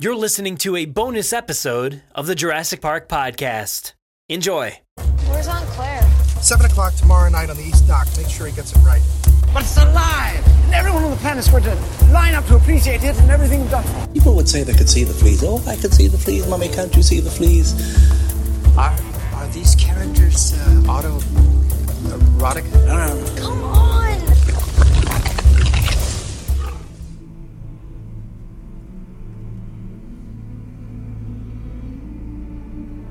You're listening to a bonus episode of the Jurassic Park podcast. Enjoy. Where's Aunt Claire? Seven o'clock tomorrow night on the East Dock. Make sure he gets it right. But it's alive! And everyone on the planet's going to line up to appreciate it and everything done. People would say they could see the fleas. Oh, I could see the fleas. Mommy, can't you see the fleas? Are are these characters uh, auto erotic? No, no, no. Come on!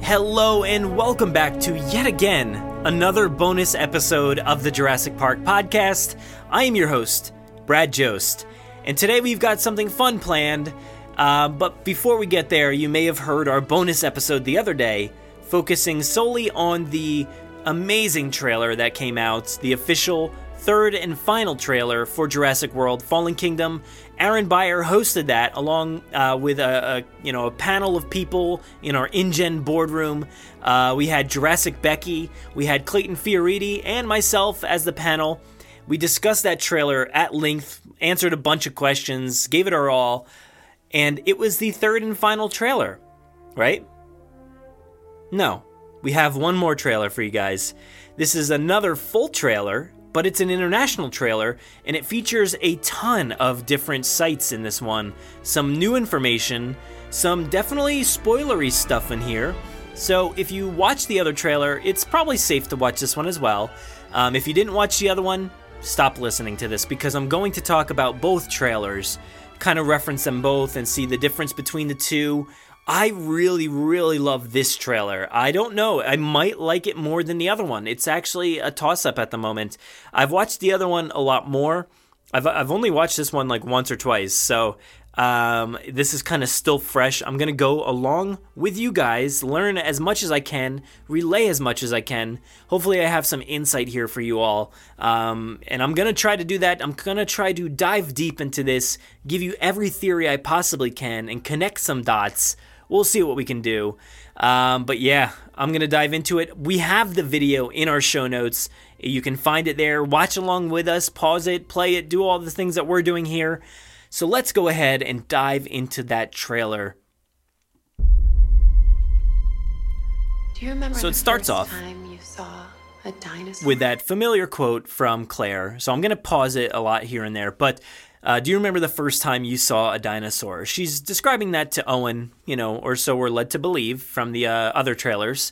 Hello, and welcome back to yet again another bonus episode of the Jurassic Park podcast. I am your host, Brad Jost, and today we've got something fun planned. Uh, but before we get there, you may have heard our bonus episode the other day, focusing solely on the amazing trailer that came out, the official third and final trailer for Jurassic World: Fallen Kingdom. Aaron Beyer hosted that along uh, with a, a, you know a panel of people in our InGen boardroom. Uh, we had Jurassic Becky, we had Clayton Fioriti, and myself as the panel. We discussed that trailer at length, answered a bunch of questions, gave it our all, and it was the third and final trailer, right? No, we have one more trailer for you guys. This is another full trailer but it's an international trailer and it features a ton of different sites in this one. Some new information, some definitely spoilery stuff in here. So if you watch the other trailer, it's probably safe to watch this one as well. Um, if you didn't watch the other one, stop listening to this because I'm going to talk about both trailers, kind of reference them both and see the difference between the two. I really, really love this trailer. I don't know. I might like it more than the other one. It's actually a toss up at the moment. I've watched the other one a lot more. I've, I've only watched this one like once or twice. So um, this is kind of still fresh. I'm going to go along with you guys, learn as much as I can, relay as much as I can. Hopefully, I have some insight here for you all. Um, and I'm going to try to do that. I'm going to try to dive deep into this, give you every theory I possibly can, and connect some dots we'll see what we can do. Um, but yeah, I'm going to dive into it. We have the video in our show notes. You can find it there. Watch along with us, pause it, play it, do all the things that we're doing here. So let's go ahead and dive into that trailer. Do you remember So it the starts first off time you saw a dinosaur? with that familiar quote from Claire. So I'm going to pause it a lot here and there. But uh, do you remember the first time you saw a dinosaur? She's describing that to Owen, you know, or so we're led to believe from the uh, other trailers.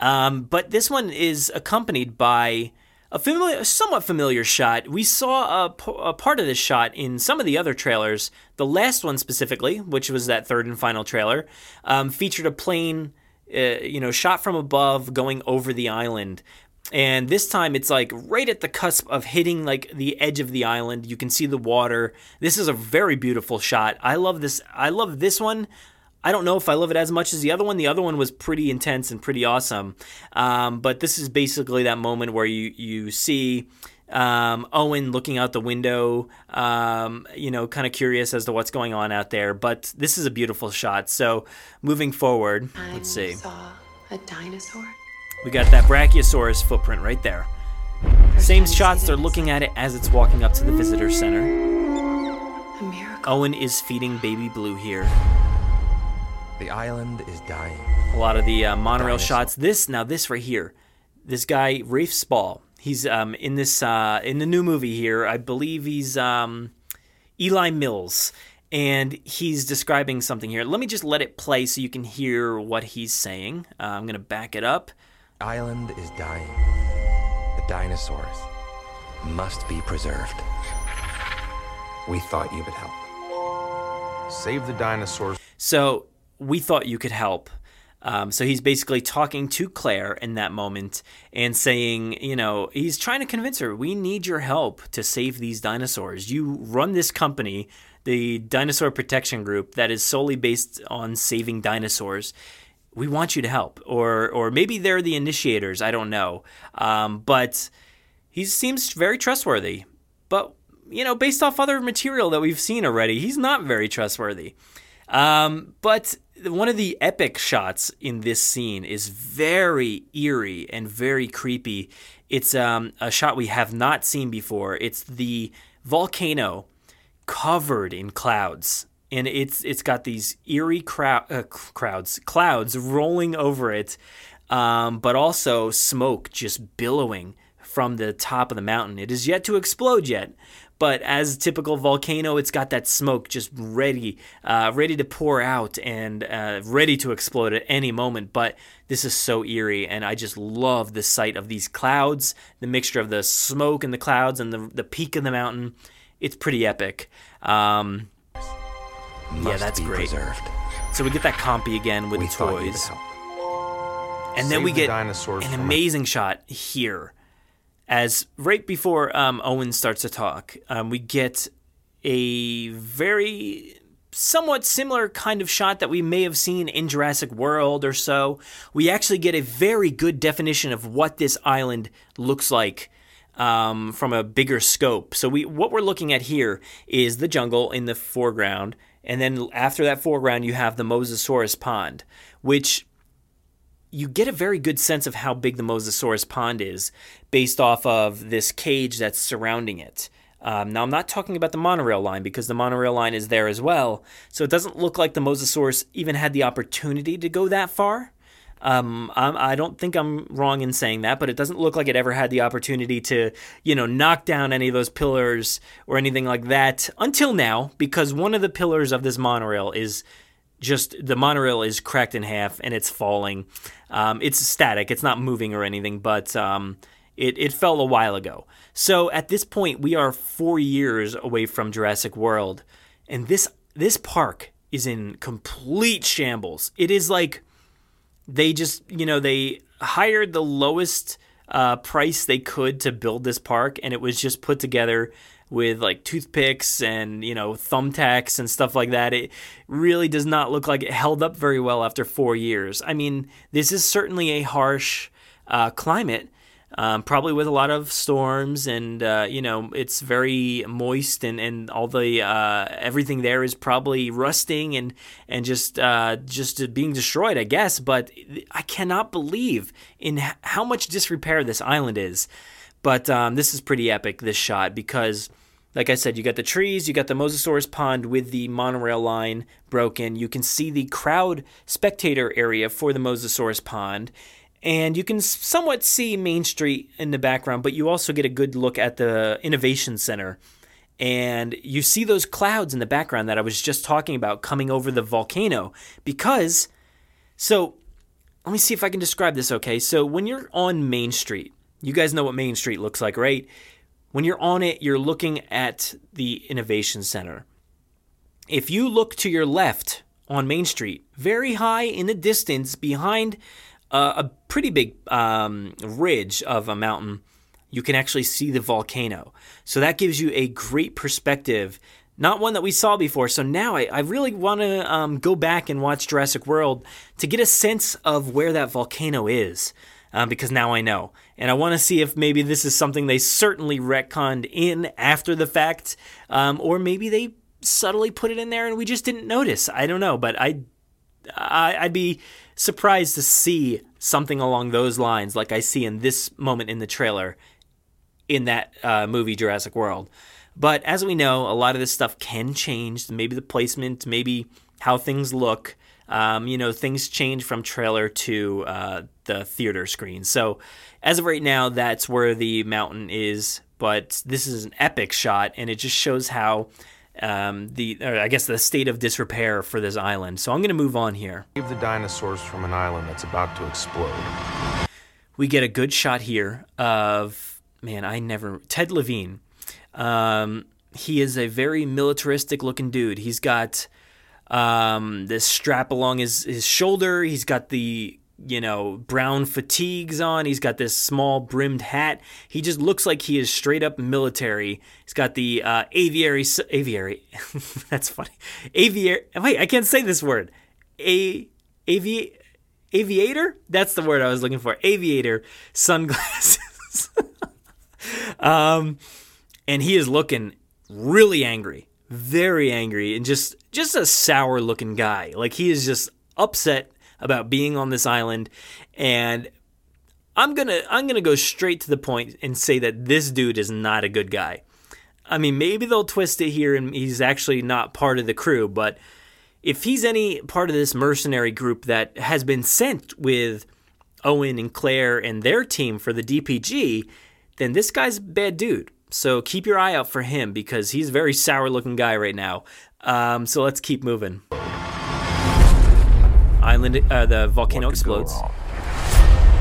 Um, but this one is accompanied by a familiar, somewhat familiar shot. We saw a, part of this shot in some of the other trailers. The last one specifically, which was that third and final trailer, um, featured a plane, uh, you know, shot from above going over the island. And this time it's like right at the cusp of hitting like the edge of the island. You can see the water. This is a very beautiful shot. I love this. I love this one. I don't know if I love it as much as the other one. The other one was pretty intense and pretty awesome. Um, but this is basically that moment where you you see um, Owen looking out the window, um, you know, kind of curious as to what's going on out there. But this is a beautiful shot. So moving forward, Time let's see. saw a dinosaur? We got that Brachiosaurus footprint right there. Same shots, they're looking at it as it's walking up to the visitor center. A miracle. Owen is feeding baby Blue here. The island is dying. A lot of the uh, monorail Dinosaur. shots. This now, this right here, this guy Rafe Spall. He's um, in this uh, in the new movie here. I believe he's um, Eli Mills, and he's describing something here. Let me just let it play so you can hear what he's saying. Uh, I'm gonna back it up. The island is dying. The dinosaurs must be preserved. We thought you would help. Save the dinosaurs. So we thought you could help. Um, so he's basically talking to Claire in that moment and saying, you know, he's trying to convince her, we need your help to save these dinosaurs. You run this company, the Dinosaur Protection Group, that is solely based on saving dinosaurs. We want you to help, or or maybe they're the initiators. I don't know, um, but he seems very trustworthy. But you know, based off other material that we've seen already, he's not very trustworthy. Um, but one of the epic shots in this scene is very eerie and very creepy. It's um, a shot we have not seen before. It's the volcano covered in clouds and it's it's got these eerie crowd uh, crowds clouds rolling over it, um, but also smoke just billowing from the top of the mountain. It is yet to explode yet, but as typical volcano, it's got that smoke just ready, uh, ready to pour out and uh, ready to explode at any moment. But this is so eerie, and I just love the sight of these clouds, the mixture of the smoke and the clouds and the the peak of the mountain. It's pretty epic. Um, yeah, that's great. Preserved. So we get that compy again with We the thought you would toys. And then we the get dinosaurs an amazing shot here. As right before um, Owen starts to talk, um, we get a very somewhat similar kind of shot that we may have seen in Jurassic World or so. We actually get a very good definition of what this island looks like um, from a bigger scope. So we what we're looking at here is the jungle in the foreground, and then after that foreground, you have the Mosasaurus pond, which you get a very good sense of how big the Mosasaurus pond is based off of this cage that's surrounding it. Um, now, I'm not talking about the monorail line because the monorail line is there as well, so it doesn't look like the Mosasaurus even had the opportunity to go that far. Um, I'm, I don't think I'm wrong in saying that, but it doesn't look like it ever had the opportunity to, you know, knock down any of those pillars or anything like that until now, because one of the pillars of this monorail is just the monorail is cracked in half and it's falling. Um, it's static, it's not moving or anything, but um, it, it fell a while ago. So at this point, we are four years away from Jurassic World, and this this park is in complete shambles. It is like they just you know they hired the lowest uh, price they could to build this park, and it was just put together with like toothpicks and you know thumbtacks and stuff like that. It really does not look like it held up very well after four years. I mean, this is certainly a harsh uh, climate. Um, probably with a lot of storms and uh, you know it's very moist and, and all the uh, everything there is probably rusting and and just uh, just being destroyed I guess but I cannot believe in how much disrepair this island is but um, this is pretty epic this shot because like I said, you got the trees, you got the Mosasaurus pond with the monorail line broken. You can see the crowd spectator area for the Mosasaurus pond. And you can somewhat see Main Street in the background, but you also get a good look at the Innovation Center. And you see those clouds in the background that I was just talking about coming over the volcano. Because, so let me see if I can describe this okay. So when you're on Main Street, you guys know what Main Street looks like, right? When you're on it, you're looking at the Innovation Center. If you look to your left on Main Street, very high in the distance behind uh, a pretty big um, ridge of a mountain, you can actually see the volcano. So that gives you a great perspective. Not one that we saw before. So now I, I really want to um, go back and watch Jurassic World to get a sense of where that volcano is. Um, because now I know. And I want to see if maybe this is something they certainly retconned in after the fact, um, or maybe they subtly put it in there and we just didn't notice. I don't know, but I, I I'd be surprised to see something along those lines, like I see in this moment in the trailer, in that uh, movie Jurassic World. But as we know, a lot of this stuff can change. Maybe the placement, maybe how things look. Um, you know, things change from trailer to uh, the theater screen. So, as of right now, that's where the mountain is. But this is an epic shot, and it just shows how um, the, or I guess, the state of disrepair for this island. So, I'm going to move on here. Save the dinosaurs from an island that's about to explode. we get a good shot here of man i never ted levine um, he is a very militaristic looking dude he's got um, this strap along his, his shoulder he's got the you know brown fatigues on. He's got this small brimmed hat. He just looks like he is straight up military. He's got the uh, aviary aviary. That's funny. Aviary wait i can't say this word. A avi aviator? That's the word i was looking for. Aviator sunglasses. Um and he is looking really angry very angry and just just a sour looking guy. Like he is just upset about being on this island and i'm gonna i'm gonna go straight to the point and say that this dude is not a good guy I mean, maybe they'll twist it here and he's actually not part of the crew, but if he's any part of this mercenary group that has been sent with Owen and Claire and their team for the DPG, then this guy's a bad dude. So keep your eye out for him because he's a very sour looking guy right now. Um, so let's keep moving. Island, uh, the volcano explodes.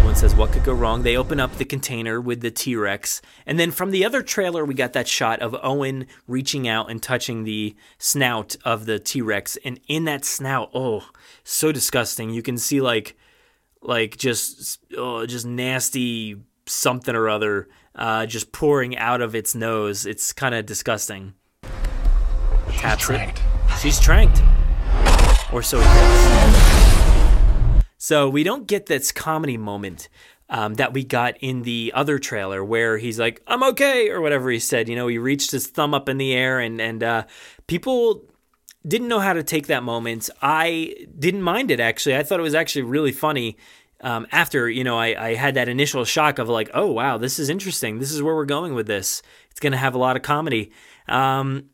Owen says, What could go wrong? They open up the container with the T Rex. And then from the other trailer, we got that shot of Owen reaching out and touching the snout of the T Rex. And in that snout, oh, so disgusting. You can see like, like just, oh, just nasty something or other uh, just pouring out of its nose. It's kind of disgusting. She's Taps it. tranked. She's tranked. Or so it thinks. So we don't get this comedy moment um, that we got in the other trailer where he's like, I'm okay, or whatever he said. You know, he reached his thumb up in the air, and, and uh, people didn't know how to take that moment. I didn't mind it, actually. I thought it was actually really funny. Um, after you know, I, I had that initial shock of like, oh wow, this is interesting. This is where we're going with this. It's to have a lot of comedy. Um,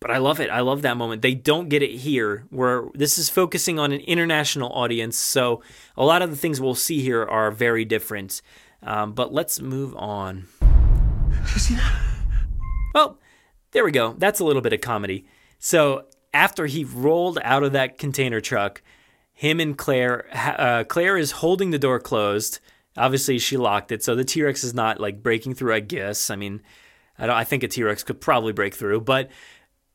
but I love it. I love that moment. They don't get it here, where this is focusing on an international audience. So a lot of the things we'll see here are very different. Um, but let's move on. Well, there we go. That's a little bit of comedy. So after he rolled out of that container truck, him and Claire, uh, Claire is holding the door closed. Obviously, she locked it, so the T Rex is not like breaking through. I guess. I mean, I don't. I think a T Rex could probably break through, but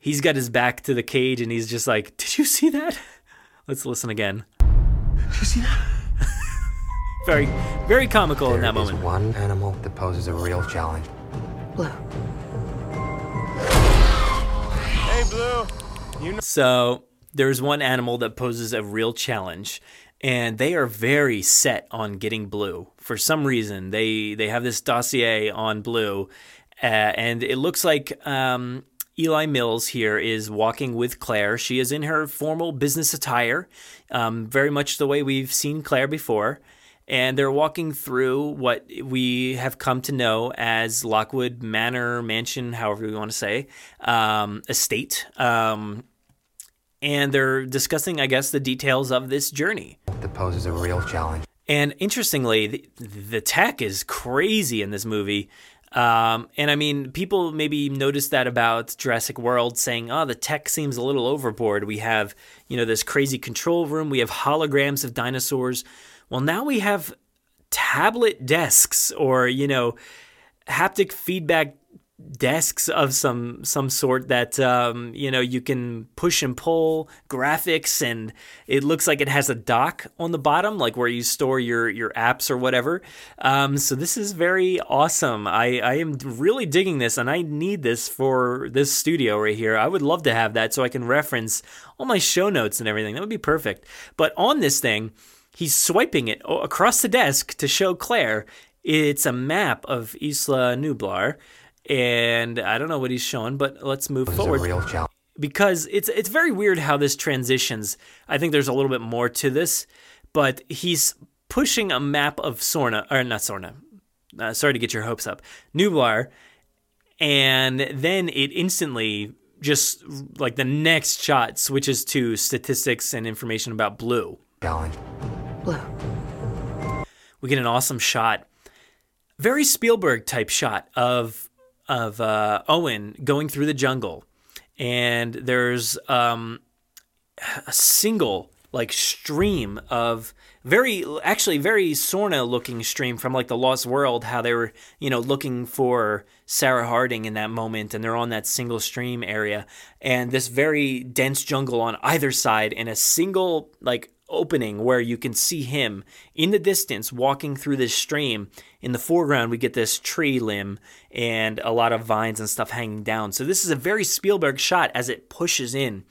he's got his back to the cage and he's just like, "Did you see that?" Let's listen again. Did you see that? very, very comical in There that is moment. one animal that poses a real challenge. Blue. Hey, Blue. You know- So there's one animal that poses a real challenge, and they are very set on getting blue. For some reason, they they have this dossier on blue, uh, and it looks like um, Eli Mills here is walking with Claire. She is in her formal business attire, um, very much the way we've seen Claire before. And they're walking through what we have come to know as Lockwood Manor Mansion, however we want to say, um, estate. Um, and they're discussing, I guess, the details of this journey. That poses a real challenge. And interestingly, the, the tech is crazy in this movie. Um, and I mean, people maybe noticed that about Jurassic World, saying, "Oh, the tech seems a little overboard." We have, you know, this crazy control room. We have holograms of dinosaurs. Well, now we have tablet desks, or you know, haptic feedback desks of some some sort that um, you know you can push and pull graphics and it looks like it has a dock on the bottom like where you store your your apps or whatever. Um, so this is very awesome. I, I am really digging this and I need this for this studio right here. I would love to have that so I can reference all my show notes and everything. That would be perfect. But on this thing he's swiping it across the desk to show Claire. It's a map of Isla Nublar and I don't know what he's showing, but let's move Poses a forward real challenge. because it's it's very weird how this transitions. I think there's a little bit more to this, but he's pushing a map of Sorna or not Sorna. Uh, sorry to get your hopes up, Nublar, and then it instantly just like the next shot switches to statistics and information about Blue. Challenge. Blue. we get an awesome shot very spielberg type shot of of uh, owen going through the jungle. And there's um, a single like stream of very actually very sorna looking stream from like the lost world how they were you know looking for sarah harding in that moment and they're on that single stream area. And this very dense jungle on either side and a single like opening where you can see him in the distance walking through this stream in the foreground we get this tree limb and a lot of vines and stuff hanging down so this is a very spielberg shot as it pushes in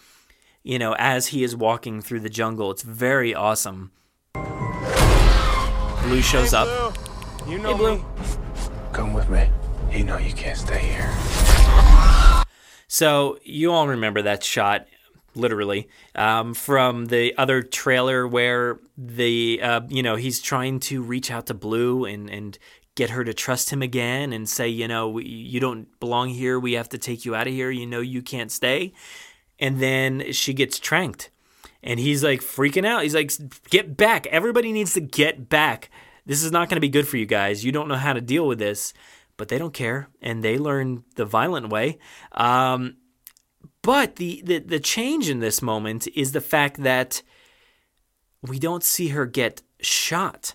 you know, as he is walking through the jungle. It's very awesome. Blue shows up. You Hey, Blue. Come with me. You know you can't stay here. So you all remember that shot, literally, um, from the other trailer where the uh, you know he's trying to reach out to Blue and and get her to trust him again and say, you know, you don't belong here. We have to take you out of here. You know, you can't stay. And then she gets tranked. And he's like freaking out. He's like, get back. Everybody needs to get back. This is not going to be good for you guys. You don't know how to deal with this. But they don't care. And they learn the violent way. Um, but the, the, the change in this moment is the fact that we don't see her get shot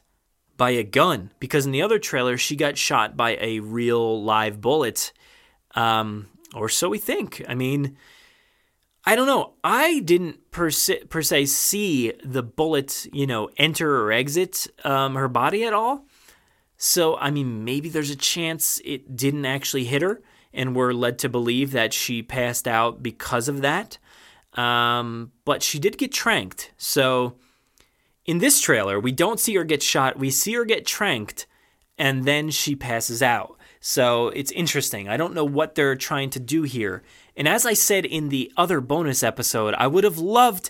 by a gun because in the other trailer she got shot by a real live bullet um, or so we think. I mean i don't know. I didn't per se, per se see the bullet you know enter or exit um, her body at all. So i mean maybe there's a chance it didn't actually hit her and we're led to believe that she passed out because of that um, but she did get tranked so in this trailer, we don't see her get shot. We see her get tranked, and then she passes out. So it's interesting. I don't know what they're trying to do here. And as I said in the other bonus episode, I would have loved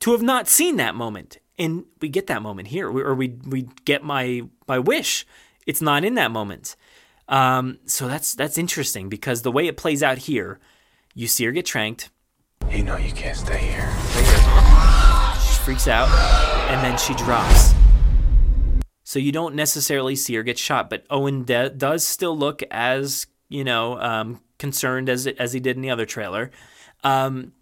to have not seen that moment. And we get that moment here, or we we get my my wish. It's not in that moment. Um, so that's that's interesting because the way it plays out here, you see her get tranked. You know you can't stay here She freaks out, and then she drops. So you don't necessarily see her get shot, but Owen de- does still look as you know um, concerned as as he did in the other trailer. Um,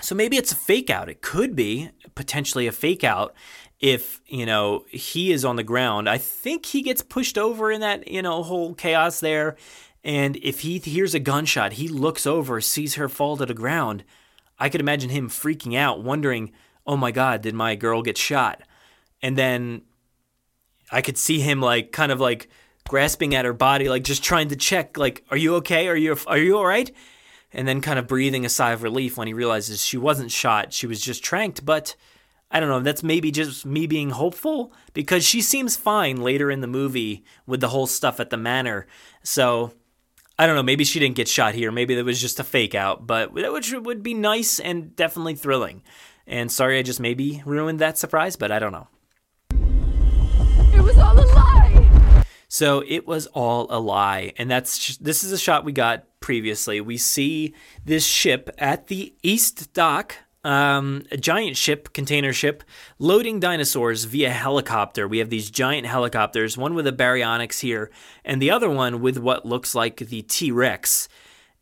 so maybe it's a fake out. It could be potentially a fake out if you know he is on the ground. I think he gets pushed over in that you know whole chaos there, and if he hears a gunshot, he looks over, sees her fall to the ground. I could imagine him freaking out, wondering oh my God, did my girl get shot? And then I could see him like kind of like grasping at her body, like just trying to check, like, are you okay? Are you are you all right? And then kind of breathing a sigh of relief when he realizes she wasn't shot, she was just tranked. But I don't know, that's maybe just me being hopeful because she seems fine later in the movie with the whole stuff at the manor. So I don't know, maybe she didn't get shot here. Maybe that was just a fake out, but which would be nice and definitely thrilling. And sorry, I just maybe ruined that surprise, but I don't know. It was all a lie. So it was all a lie, and that's this is a shot we got previously. We see this ship at the east dock, um, a giant ship, container ship, loading dinosaurs via helicopter. We have these giant helicopters, one with a baryonyx here, and the other one with what looks like the T Rex.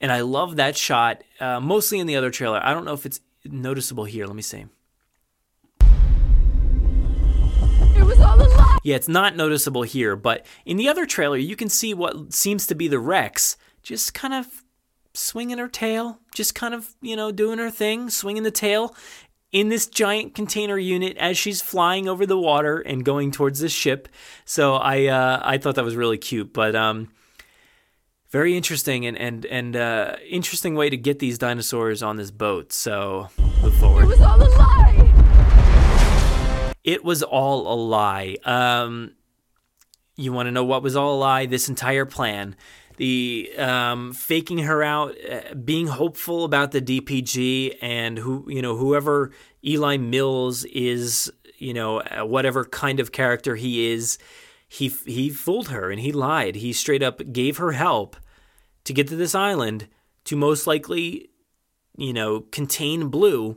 And I love that shot, uh, mostly in the other trailer. I don't know if it's noticeable here. Let me see. It was all. Yeah, it's not noticeable here, but in the other trailer, you can see what seems to be the Rex just kind of swinging her tail, just kind of, you know, doing her thing, swinging the tail in this giant container unit as she's flying over the water and going towards this ship. So I uh, I thought that was really cute, but um, very interesting and and and uh, interesting way to get these dinosaurs on this boat. So move forward. It was all a lie. It was all a lie. Um, you want to know what was all a lie? This entire plan, the um, faking her out, uh, being hopeful about the DPG, and who you know whoever Eli Mills is, you know uh, whatever kind of character he is he he fooled her and he lied. He straight up gave her help to get to this island to most likely, you know, contain Blue,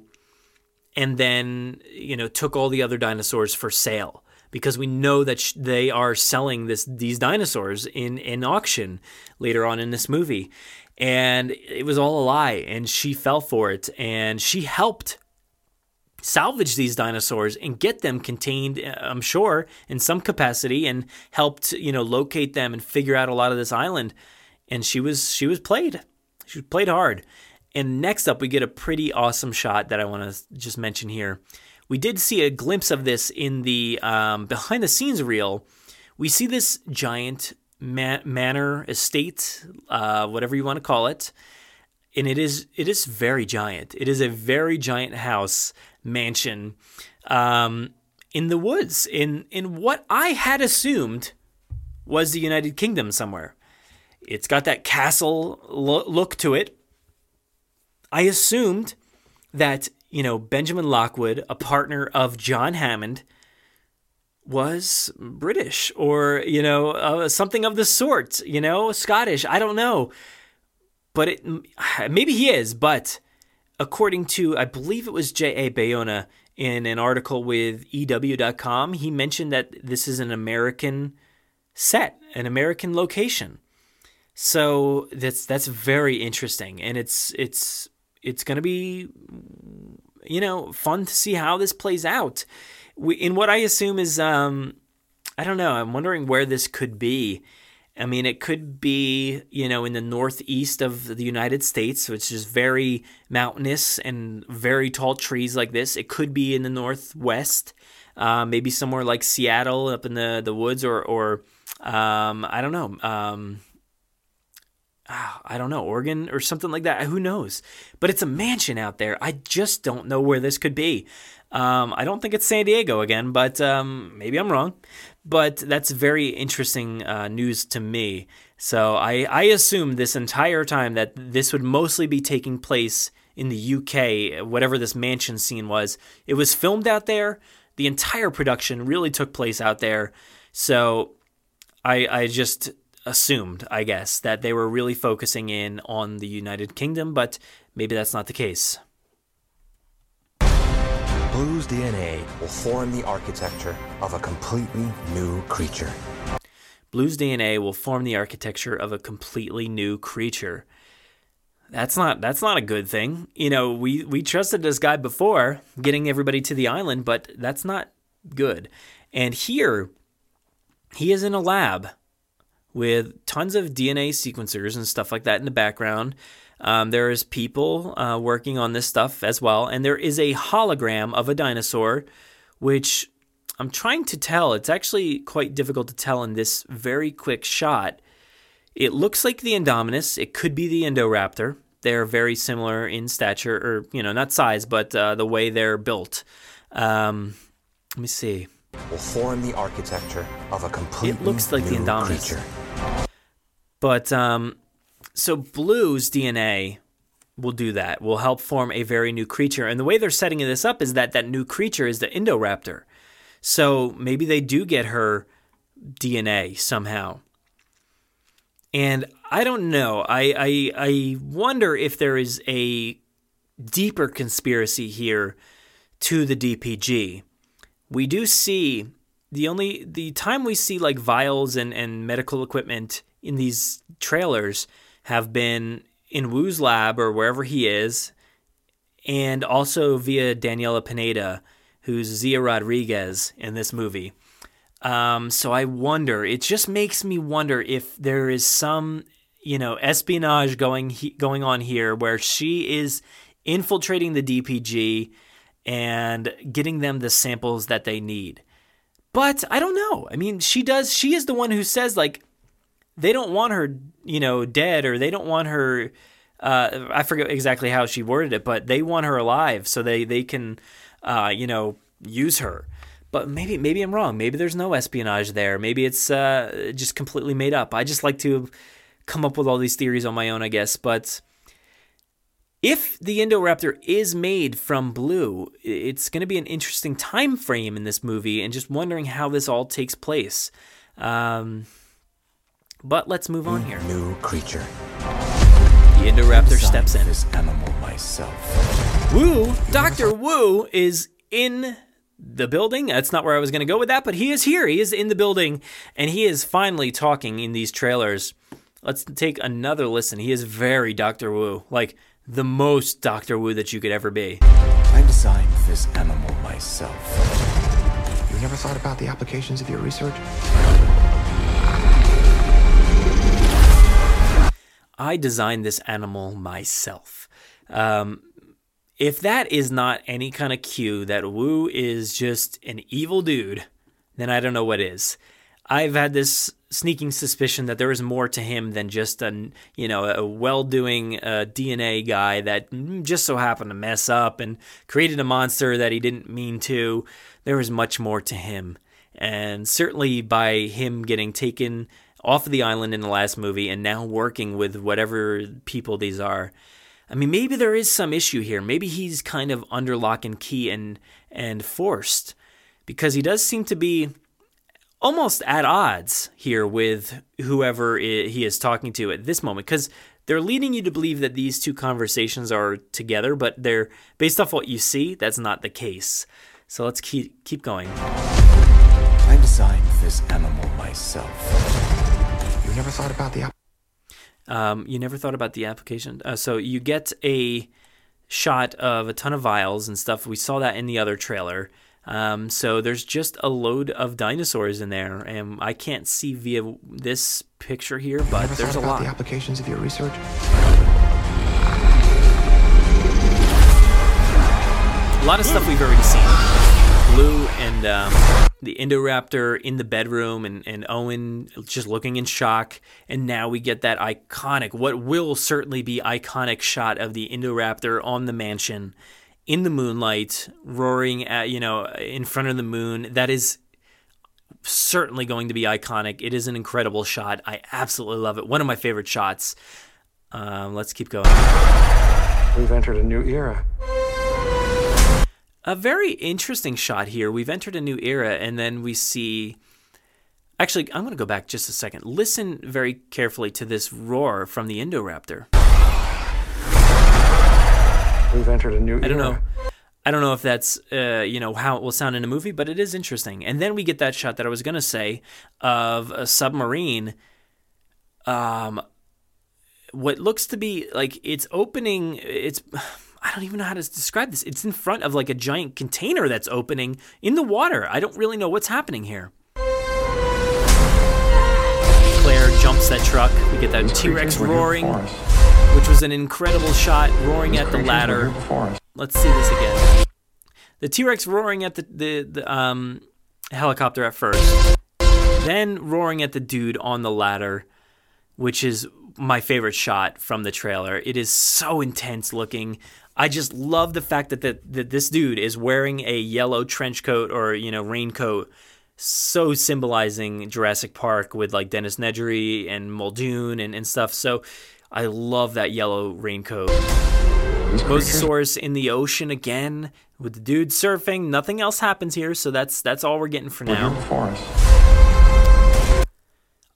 and then you know took all the other dinosaurs for sale because we know that sh- they are selling this these dinosaurs in in auction later on in this movie. And it was all a lie and she fell for it and she helped salvage these dinosaurs and get them contained uh, i'm sure in some capacity and helped you know locate them and figure out a lot of this island. And she was she was played. She was played hard. And next up we get a pretty awesome shot that i want to just mention here we did see a glimpse of this in the um, behind the scenes reel we see this giant ma- manor estate uh, whatever you want to call it and it is it is very giant it is a very giant house mansion um, in the woods in in what I had assumed was the United Kingdom somewhere. It's got that castle lo- look to it. I assumed that you know Benjamin Lockwood, a partner of John Hammond, was British or, you know, uh, something of the sort, you know, Scottish. I don't know. But it, maybe he is, but according to, I believe it was J.A. Bayona in an article with EW.com, he mentioned that this is an American set, an American location. So that's that's very interesting, and it's it's it's going to be you know fun to see how this plays out. We, in what I assume is um, I don't know. I'm wondering where this could be. I mean, it could be, you know, in the northeast of the United States, which is very mountainous and very tall trees like this. It could be in the northwest, uh, maybe somewhere like Seattle up in the, the woods, or, or um, I don't know, um, I don't know, Oregon or something like that. Who knows? But it's a mansion out there. I just don't know where this could be. Um, I don't think it's San Diego again, but um, maybe I'm wrong. But that's very interesting uh, news to me. So I, I assumed this entire time that this would mostly be taking place in the UK, whatever this mansion scene was. It was filmed out there. The entire production really took place out there. So I, I just assumed, I guess, that they were really focusing in on the United Kingdom, but maybe that's not the case. Blue's DNA will form the architecture of a completely new creature. Blue's DNA will form the architecture of a completely new creature. That's not that's not a good thing. You know, we we trusted this guy before getting everybody to the island, but that's not good. And here he is in a lab with tons of DNA sequencers and stuff like that in the background. Um, there is people uh, working on this stuff as well, and there is a hologram of a dinosaur, which I'm trying to tell. It's actually quite difficult to tell in this very quick shot. It looks like the Indominus. It could be the Indoraptor. They're very similar in stature, or you know, not size, but uh, the way they're built. Um, let me see. Will form the architecture of a completely It looks like the Indominus. creature. But um, so Blue's DNA will do that. Will help form a very new creature. And the way they're setting this up is that that new creature is the Indoraptor. So maybe they do get her DNA somehow. And I don't know. I I, I wonder if there is a deeper conspiracy here to the DPG. We do see the only the time we see like vials and, and medical equipment in these trailers have been in Wu's lab or wherever he is, and also via Daniela Pineda, who's Zia Rodriguez in this movie. Um, so I wonder. It just makes me wonder if there is some, you know, espionage going he, going on here where she is infiltrating the DPG and getting them the samples that they need. But I don't know. I mean, she does. She is the one who says like they don't want her, you know, dead or they don't want her. Uh, I forget exactly how she worded it, but they want her alive so they they can, uh, you know, use her. But maybe maybe I'm wrong. Maybe there's no espionage there. Maybe it's uh, just completely made up. I just like to come up with all these theories on my own, I guess. But if the Indoraptor is made from blue, it's going to be an interesting time frame in this movie, and just wondering how this all takes place. Um, but let's move on here. New creature. The Indoraptor steps in. This animal myself. Wu, Dr. Wu, is in the building. That's not where I was going to go with that, but he is here. He is in the building, and he is finally talking in these trailers. Let's take another listen. He is very Dr. Wu, like the most Dr. Wu that you could ever be. I designed this animal myself. You never thought about the applications of your research? I designed this animal myself. Um, if that is not any kind of cue that Wu is just an evil dude, then I don't know what is. I've had this sneaking suspicion that there is more to him than just a you know a well-doing uh, DNA guy that just so happened to mess up and created a monster that he didn't mean to. There is much more to him, and certainly by him getting taken off of the island in the last movie and now working with whatever people these are. I mean, maybe there is some issue here. Maybe he's kind of under lock and key and and forced because he does seem to be almost at odds here with whoever he is talking to at this moment because they're leading you to believe that these two conversations are together, but they're based off what you see. That's not the case. So let's keep keep going. I designed this animal myself. You never thought about the. Um, you never thought about the application. Uh, so you get a shot of a ton of vials and stuff. We saw that in the other trailer. Um, so there's just a load of dinosaurs in there, and I can't see via this picture here, but there's a lot. the applications of your research. A lot of stuff we've already seen. Blue and um, the Indoraptor in the bedroom, and, and Owen just looking in shock. And now we get that iconic, what will certainly be iconic shot of the Indoraptor on the mansion in the moonlight, roaring at, you know, in front of the moon. That is certainly going to be iconic. It is an incredible shot. I absolutely love it. One of my favorite shots. Um, let's keep going. We've entered a new era. a very interesting shot here. We've entered a new era, and then we see. Actually, I'm going to go back just a second. Listen very carefully to this roar from the Indoraptor. We've entered a new era. I don't know. I don't know if that's uh, you know how it will sound in a movie, but it is interesting. And then we get that shot that I was going to say of a submarine. Um, what looks to be like it's opening. It's I don't even know how to describe this. It's in front of like a giant container that's opening in the water. I don't really know what's happening here. Claire jumps that truck. We get that T Rex Creatures were here roaring. Which was an incredible shot, roaring at the ladder. here before us. Let's see this again. The T Rex roaring at the, the, the um, helicopter at first, then roaring at the dude on the ladder, which is my favorite shot from the trailer. It is so intense looking. I just love the fact that, that, that this dude is wearing a yellow trench coat or, you know, raincoat, so symbolizing Jurassic Park with like Dennis Nedry and Muldoon and, and stuff. So I love that yellow raincoat. Mosasaurus in the ocean again with the dude surfing. Nothing else happens here, so that's that's all we're getting for now.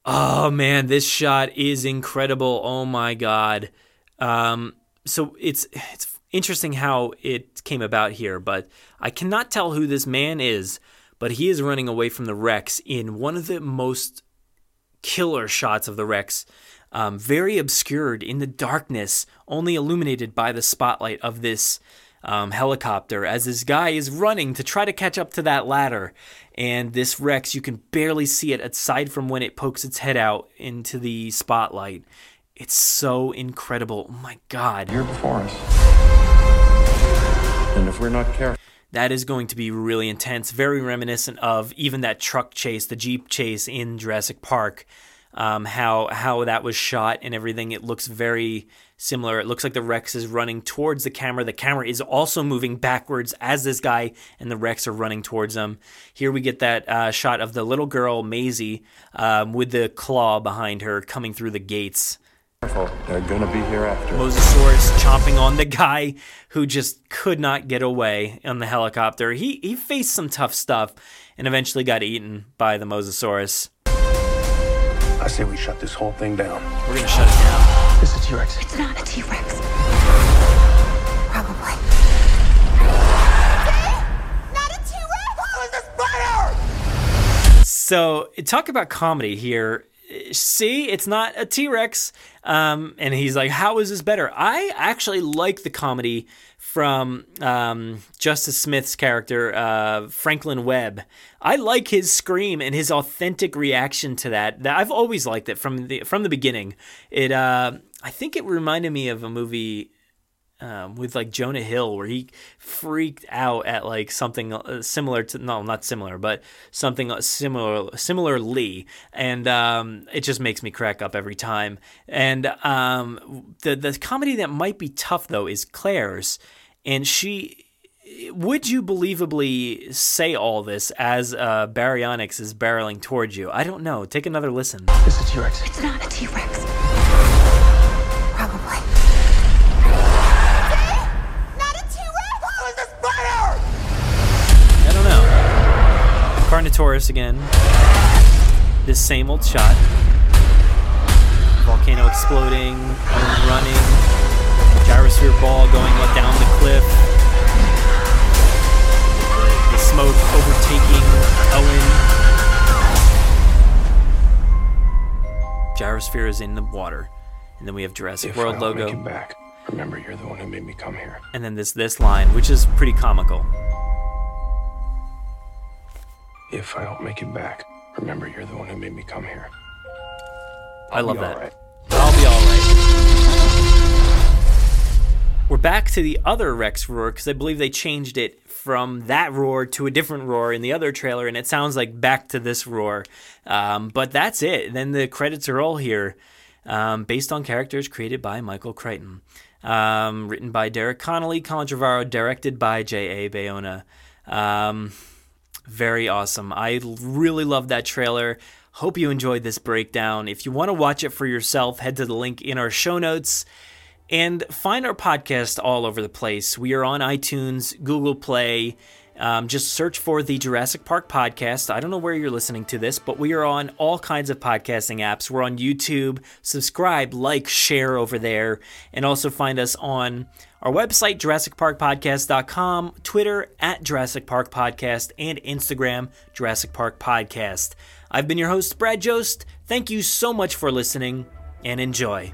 Oh man, this shot is incredible. Oh my god. Um, so it's it's interesting how it came about here, but I cannot tell who this man is, but he is running away from the Rex in one of the most killer shots of the Rex. Um, very obscured in the darkness, only illuminated by the spotlight of this um, helicopter as this guy is running to try to catch up to that ladder. And this Rex, you can barely see it aside from when it pokes its head out into the spotlight. It's so incredible. Oh my God. Here before us. And if we're not careful, That is going to be really intense, very reminiscent of even that truck chase, the Jeep chase in Jurassic Park. Um, how how that was shot and everything. It looks very similar. It looks like the Rex is running towards the camera. The camera is also moving backwards as this guy and the Rex are running towards them. Here we get that uh, shot of the little girl Maisie um, with the claw behind her coming through the gates. they're gonna be here after. Mosasaurus chomping on the guy who just could not get away on the helicopter. He he faced some tough stuff and eventually got eaten by the Mosasaurus. I say we shut this whole thing down. We're gonna shut it down. It's a T-Rex. It's not a T-Rex. Probably. Not a T-Rex! So talk about comedy here. See, it's not a T Rex. Um, and he's like, "How is this better?" I actually like the comedy from um, Justice Smith's character, uh, Franklin Webb. I like his scream and his authentic reaction to that. That- I've always liked it from the from the beginning. It, uh, I think, it reminded me of a movie um, with like Jonah Hill, where he freaked out at like something uh, similar to no, not similar, but something uh, similar similarly, and um, it just makes me crack up every time. And um, the the comedy that might be tough though is Claire's, and she. Would you believably say all this as uh, Baryonyx is barreling towards you? I don't know. Take another listen. It's a T-Rex. It's not a T-Rex. Probably. Better? I don't know. Carnotaurus again. this same old shot. Volcano exploding, running, gyrosphere ball going down the cliff. The, smoke overtaking Owen. Gyrosphere is in the water. And then we have Jurassic If World I logo. make it back, remember you're the one who made me come here. And then this this line, which is pretty comical. If I don't make it back, remember you're the one who made me come here. I love that. right. I'll be all right. We're back to the other Rex roar because I believe they changed it from that roar to a different roar in the other trailer, and it sounds like back to this roar. Um, but that's it. Then the credits are all here, um, based on characters created by Michael Crichton, um, written by Derek Connolly, Colin Trevorrow, directed by J.A. Bayona. Very awesome. I really love that trailer. Hope you enjoyed this breakdown. If you want to watch it for yourself, head to the link in our show notes and find our podcast all over the place. We are on iTunes, Google Play. Um, just search for the Jurassic Park podcast. I don't know where you're listening to this, but we are on all kinds of podcasting apps. We're on YouTube. Subscribe, like, share over there, and also find us on our website, JurassicParkPodcast.com, Twitter at Jurassic Park Podcast, and Instagram, Jurassic Park Podcast. I've been your host, Brad Jost. Thank you so much for listening, and enjoy.